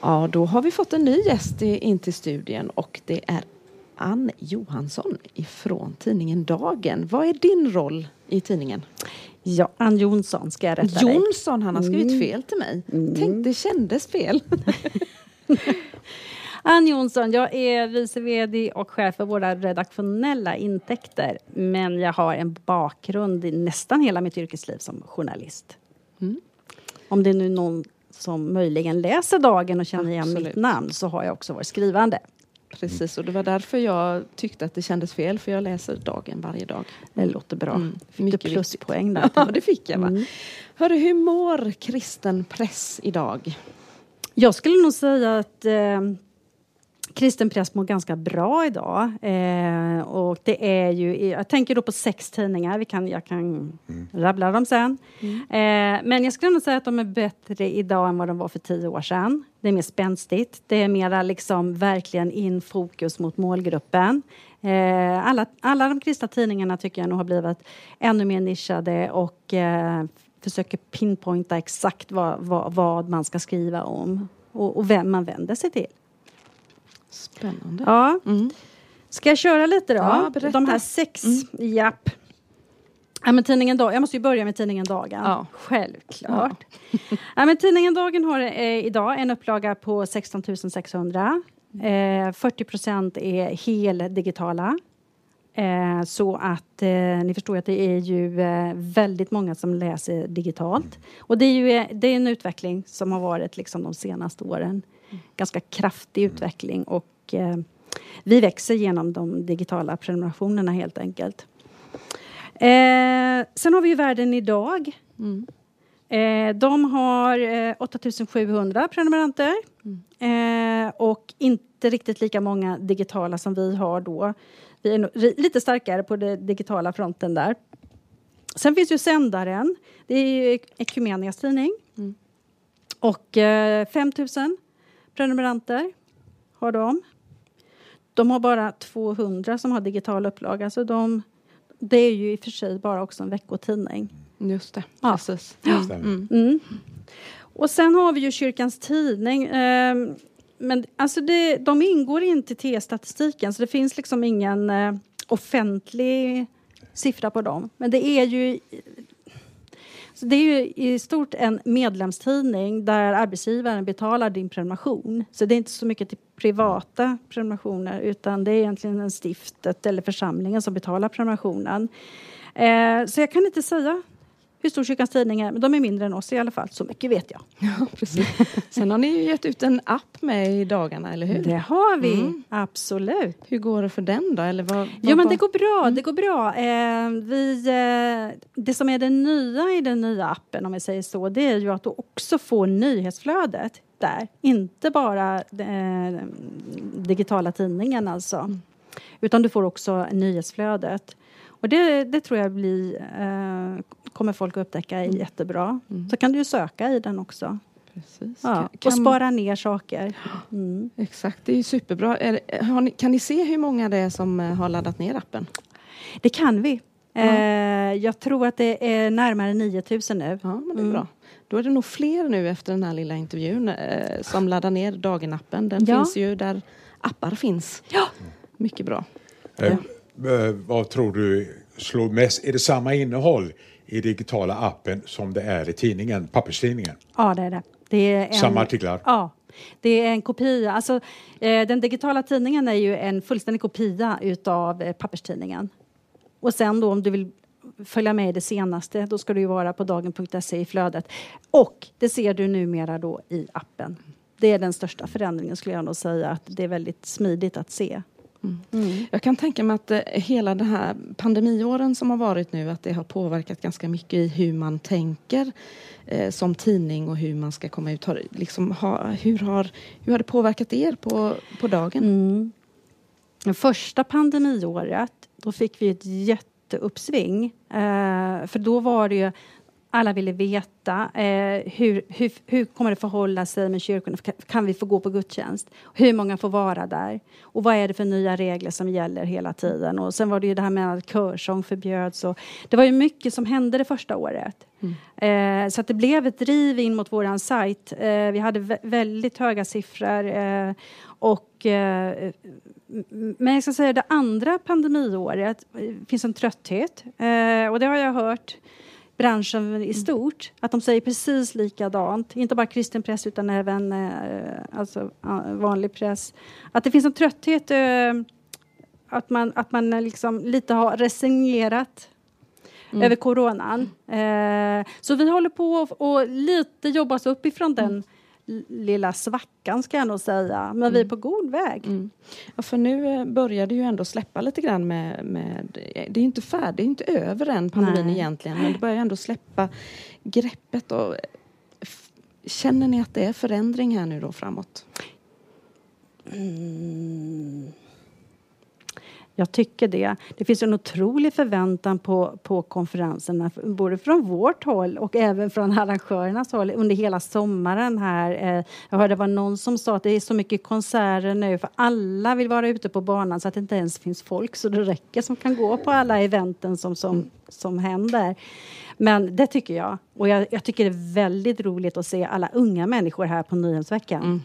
Ja, då har vi fått en ny gäst in till studien och det är Ann Johansson ifrån tidningen Dagen. Vad är din roll i tidningen? Ja, Ann Jonsson ska jag rätta Jonsson, dig. han har skrivit mm. fel till mig. Mm. Tänk, det kändes fel. Ann Jonsson, jag är vice VD och chef för våra redaktionella intäkter. Men jag har en bakgrund i nästan hela mitt yrkesliv som journalist. Mm. Om det är nu någon som möjligen läser Dagen och känner igen Absolut. mitt namn så har jag också varit skrivande. Precis, och det var därför jag tyckte att det kändes fel för jag läser Dagen varje dag. Det låter bra. Mm. Fick du pluspoäng där? Ja, det fick jag. Va? Mm. Hörru, hur mår kristen press idag? Jag skulle nog säga att eh, kristen press mår ganska bra idag. Eh, och det är ju, jag tänker då på sex tidningar, vi kan, jag kan mm. rabbla dem sen. Mm. Eh, men jag skulle nog säga att de är bättre idag än vad de var för tio år sedan. Det är mer spänstigt, det är mera liksom verkligen in fokus mot målgruppen. Eh, alla, alla de kristna tidningarna tycker jag nog har blivit ännu mer nischade och eh, försöker pinpointa exakt vad, vad, vad man ska skriva om och, och vem man vänder sig till. Spännande. Ja. Mm. Ska jag köra lite då? Ja, De här sex, mm. japp. Ja, men tidningen jag måste ju börja med tidningen Dagen. Ja. Självklart. Ja. ja. men tidningen Dagen har eh, idag en upplaga på 16 600. Eh, 40 procent är heldigitala. Eh, så att eh, ni förstår att det är ju eh, väldigt många som läser digitalt. Och det är ju det är en utveckling som har varit liksom de senaste åren. Ganska kraftig utveckling och eh, vi växer genom de digitala prenumerationerna helt enkelt. Eh, sen har vi ju Världen idag. Mm. Eh, de har eh, 8700 prenumeranter mm. eh, och inte riktigt lika många digitala som vi har då. Vi är lite starkare på den digitala fronten där. Sen finns ju Sändaren. Det är ju Ekumenias tidning. Mm. Och eh, 5000 prenumeranter har de. De har bara 200 som har digital upplaga, så de, det är ju i och för sig bara också en veckotidning. Just det, ja. precis. Ja. Mm. Mm. Och sen har vi ju Kyrkans Tidning. Eh, men alltså det, de ingår inte i T-statistiken, så det finns liksom ingen eh, offentlig siffra på dem. Men det är ju så det är ju i stort en medlemstidning där arbetsgivaren betalar din prenumeration. Så det är inte så mycket till privata prenumerationer utan det är egentligen en stiftet eller församlingen som betalar prenumerationen. Eh, så jag kan inte säga hur stor Kyrkans Tidning är, men de är mindre än oss i alla fall. Så mycket vet jag. Ja, precis. Sen har ni ju gett ut en app med i dagarna, eller hur? Det har vi, mm. absolut. Hur går det för den då? Eller vad, vad ja, men det går bra. Mm. Det går bra. Eh, vi, eh, det som är det nya i den nya appen, om vi säger så, det är ju att du också får nyhetsflödet där. Inte bara eh, digitala tidningen alltså. Mm. Utan du får också nyhetsflödet. Och det, det tror jag blir, eh, kommer folk att upptäcka är mm. jättebra. Mm. Så kan du ju söka i den också. Precis. Ja, kan, och spara ner saker. Mm. Exakt, det är ju superbra. Är, ni, kan ni se hur många det är som eh, har laddat ner appen? Det kan vi. Ja. Eh, jag tror att det är närmare 9000 nu. Ja, men det är mm. bra. Då är det nog fler nu efter den här lilla intervjun eh, som laddar ner Dagen-appen. Den ja. finns ju där appar finns. Ja. Mycket bra. Eh, vad tror du slår mest? Är det samma innehåll i digitala appen som det är i tidningen, papperstidningen? Ja, det är det. det är en, samma artiklar? Ja. Det är en kopia. Alltså, eh, den digitala tidningen är ju en fullständig kopia utav eh, papperstidningen. Och sen då om du vill följa med i det senaste, då ska du ju vara på dagen.se i flödet. Och det ser du numera då i appen. Det är den största förändringen skulle jag nog säga, att det är väldigt smidigt att se. Mm. Jag kan tänka mig att eh, hela den här pandemiåren som har varit nu att det har påverkat ganska mycket i hur man tänker eh, som tidning och hur man ska komma ut. Har, liksom, ha, hur, har, hur har det påverkat er på, på dagen? Mm. Första pandemiåret då fick vi ett jätteuppsving. Eh, för då var det ju alla ville veta eh, hur, hur, hur kommer det förhålla sig med kyrkorna. Kan vi få gå på gudstjänst? Hur många får vara där? Och vad är det för nya regler som gäller hela tiden? Och sen var det ju det här med att körsång förbjöds. Och det var ju mycket som hände det första året. Mm. Eh, så att det blev ett driv in mot våran sajt. Eh, vi hade väldigt höga siffror. Eh, och, eh, men jag ska säga det andra pandemiåret finns en trötthet. Eh, och det har jag hört branschen i stort, att de säger precis likadant. Inte bara kristen press utan även eh, alltså, vanlig press. Att det finns en trötthet, eh, att man, att man liksom lite har resignerat mm. över coronan. Eh, så vi håller på och lite jobbas uppifrån den mm lilla svackan ska jag nog säga. Men mm. vi är mm. på god väg. Mm. Ja, för nu eh, börjar det ju ändå släppa lite grann med, med det är inte färdigt, det är inte över än pandemin Nej. egentligen. Men det börjar ändå släppa greppet. Och, känner ni att det är förändring här nu då framåt? Mm. Jag tycker det. Det finns en otrolig förväntan på, på konferenserna, både från vårt håll och även från arrangörernas håll under hela sommaren här. Eh, jag hörde det var någon som sa att det är så mycket konserter nu för alla vill vara ute på banan så att det inte ens finns folk så det räcker som kan gå på alla eventen som, som, som händer. Men det tycker jag. Och jag, jag tycker det är väldigt roligt att se alla unga människor här på Nyhemsveckan. Mm.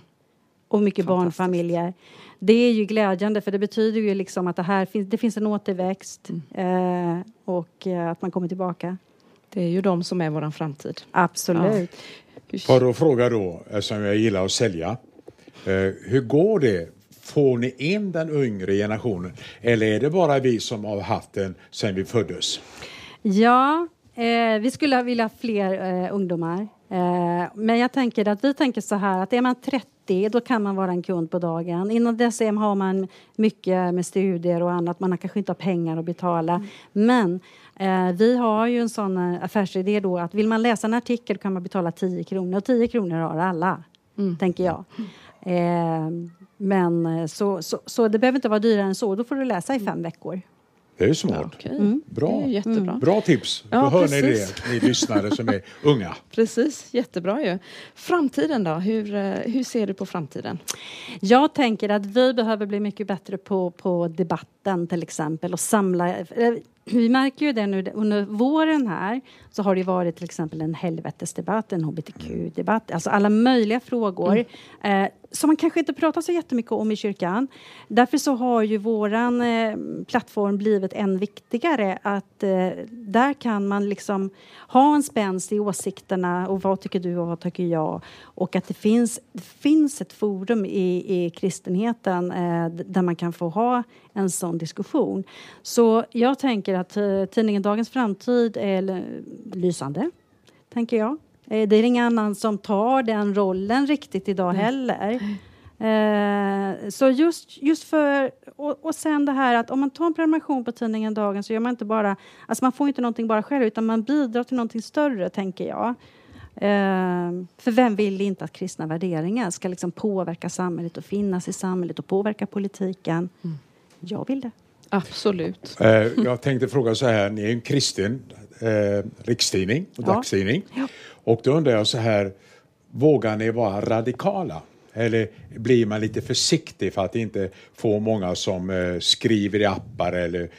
Och mycket barnfamiljer det är ju glädjande för det betyder ju liksom att det här finns, det finns en återväxt mm. eh, och eh, att man kommer tillbaka. Det är ju de som är vår framtid. Absolut. Ja. Får då fråga då, eftersom jag gillar att sälja. Eh, hur går det? Får ni in den yngre generationen eller är det bara vi som har haft den sedan vi föddes? Ja, eh, vi skulle vilja ha fler eh, ungdomar. Eh, men jag tänker att vi tänker så här att är man 30 då kan man vara en kund på dagen. Inom DSM har man mycket med studier och annat. Man kanske inte har pengar att betala. Mm. Men eh, vi har ju en sån eh, affärsidé då att vill man läsa en artikel kan man betala 10 kronor och 10 kronor har alla. Mm. Tänker jag. Eh, men eh, så, så, så, det behöver inte vara dyrare än så. Då får du läsa i fem veckor. Det är smart. Ja, okay. mm. Bra. jättebra. Bra tips. Ja, Då hör precis. ni det, ni lyssnare som är unga. Precis, jättebra ju. Framtiden då? Hur, eh, hur ser du på framtiden? Jag tänker att vi behöver bli mycket bättre på, på debatten till exempel och samla eh, vi märker ju det nu under våren här så har det varit till exempel en helvetesdebatt, en hbtq-debatt, alltså alla möjliga frågor mm. eh, som man kanske inte pratar så jättemycket om i kyrkan. Därför så har ju våran eh, plattform blivit än viktigare att eh, där kan man liksom ha en spänst i åsikterna och vad tycker du och vad tycker jag och att det finns, det finns ett forum i, i kristenheten eh, där man kan få ha en sån diskussion. Så jag tänker att eh, tidningen Dagens Framtid är lysande, tänker jag. Eh, det är ingen annan som tar den rollen riktigt idag heller. Eh, så just, just för... Och, och sen det här att om man tar en prenumeration på tidningen Dagen så gör man inte bara... Alltså man får inte någonting bara själv utan man bidrar till någonting större, tänker jag. Eh, för vem vill inte att kristna värderingar ska liksom påverka samhället och finnas i samhället och påverka politiken? Mm. Jag vill det. Absolut. Eh, jag tänkte fråga så här, ni är en kristen eh, rikstidning och ja. dagstidning. Ja. Och då undrar jag så här, vågar ni vara radikala? Eller blir man lite försiktig för att inte få många som eh, skriver i appar eller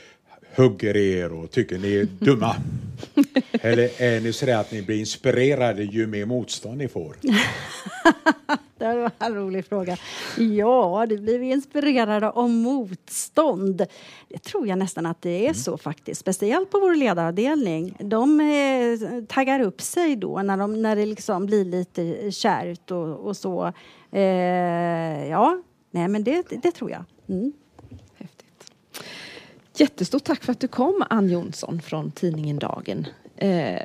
hugger er och tycker ni är dumma? Eller är ni så att ni blir inspirerade ju mer motstånd ni får? det var en rolig fråga. Ja, det blir vi inspirerade av motstånd. Det tror jag nästan att det är mm. så faktiskt. Speciellt på vår ledaravdelning. De eh, taggar upp sig då när, de, när det liksom blir lite kärvt och, och så. Eh, ja, nej men det, det tror jag. Mm. Jättestort tack för att du kom, Ann Jonsson från tidningen Dagen. Eh,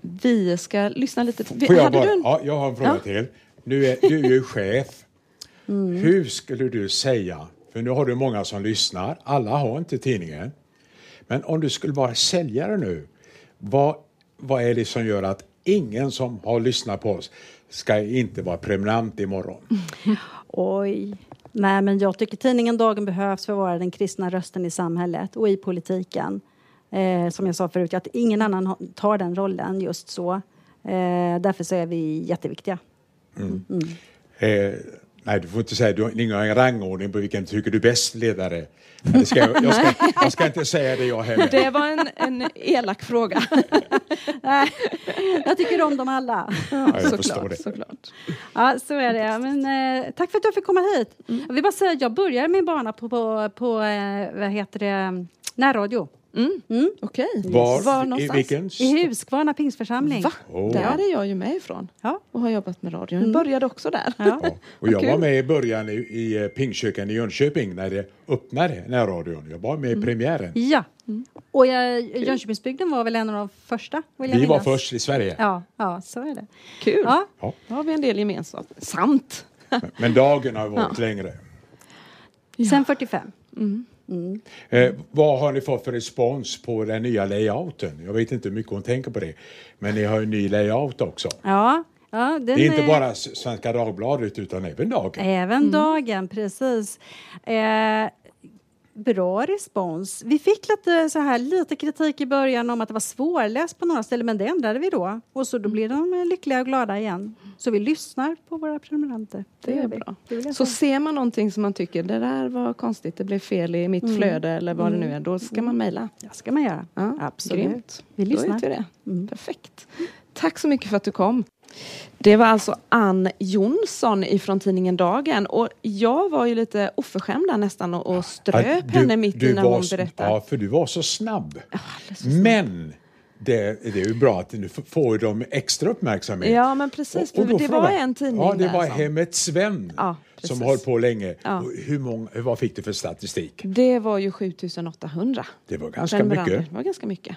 vi ska lyssna lite. Får jag, bara, en... ja, jag har en fråga ja. till. Nu är, du är ju chef. Mm. Hur skulle du säga, för nu har du många som lyssnar, alla har inte tidningen. Men om du skulle vara säljare nu, vad, vad är det som gör att ingen som har lyssnat på oss ska inte vara prenumerant imorgon? Oj. Nej, men jag tycker tidningen Dagen behövs för att vara den kristna rösten i samhället och i politiken. Eh, som jag sa förut, att ingen annan tar den rollen just så. Eh, därför så är vi jätteviktiga. Mm. Mm. Eh, nej, du får inte säga, du har ingen rangordning på vilken tycker du är bäst ledare. Det ska jag, jag, ska, jag ska inte säga det jag heller. Det var en, en elak fråga. nej, jag tycker om dem alla. Ja, ja såklart, det. såklart. Ja, så är det. Men, eh, tack för att du fick komma hit. Mm. Jag vill bara säga, jag började min bana på, på, på eh, vad heter det, närradio. Mm. Mm. Okej. Okay. Var, Var någonstans? I, vilken? I Huskvarna pingstförsamling. Va? Oh. Där är jag ju med ifrån ja. och har jobbat med radio. Jag mm. började också där. Ja. ja. Och jag var med i början i, i eh, Pingstkyrkan i Jönköping när det öppnade närradion. Jag var med i mm. premiären. Ja, mm. och jag, Jönköpingsbygden var väl en av de första? Vi var först i Sverige. Ja, ja så är det. Kul. Ja. Ja. Då har vi en del gemensamt. Sant. Men, men dagen har varit längre. Sen 45. Mm. Mm. Eh, vad har ni fått för respons på den nya layouten? Jag vet inte hur mycket hon tänker på det, men ni har ju ny layout också. Ja, ja det är inte är... bara Svenska Dagbladet utan även Dagen. Även mm. Dagen, precis. Eh, bra respons. Vi fick lite, så här, lite kritik i början om att det var svårläst på några ställen, men det ändrade vi då. Och så då blir de lyckliga och glada igen. Så vi lyssnar på våra prenumeranter. Det, det är bra. Det så ser man någonting som man tycker, det där var konstigt, det blev fel i mitt mm. flöde eller vad mm. det nu är, då ska man mejla. Ja, ska man göra. Ja, Absolut. Grymt. Vi lyssnar. Då vi det. Mm. Perfekt. Tack så mycket för att du kom. Det var alltså Ann Jonsson ifrån tidningen Dagen och jag var ju lite oförskämd där nästan och, och ströp ja, du, henne mitt i när hon berättade. Ja, för du var så snabb. Ja, så snabb. Men det, det, är ju bra att nu får de extra uppmärksamhet. Ja, men precis. Och, och det var en tidning Ja, det var. Hemmet Sven ja, som har hållit på länge. Ja. Hur många, vad fick du för statistik? Det var ju 7800. Det var ganska mycket. Det var ganska mycket.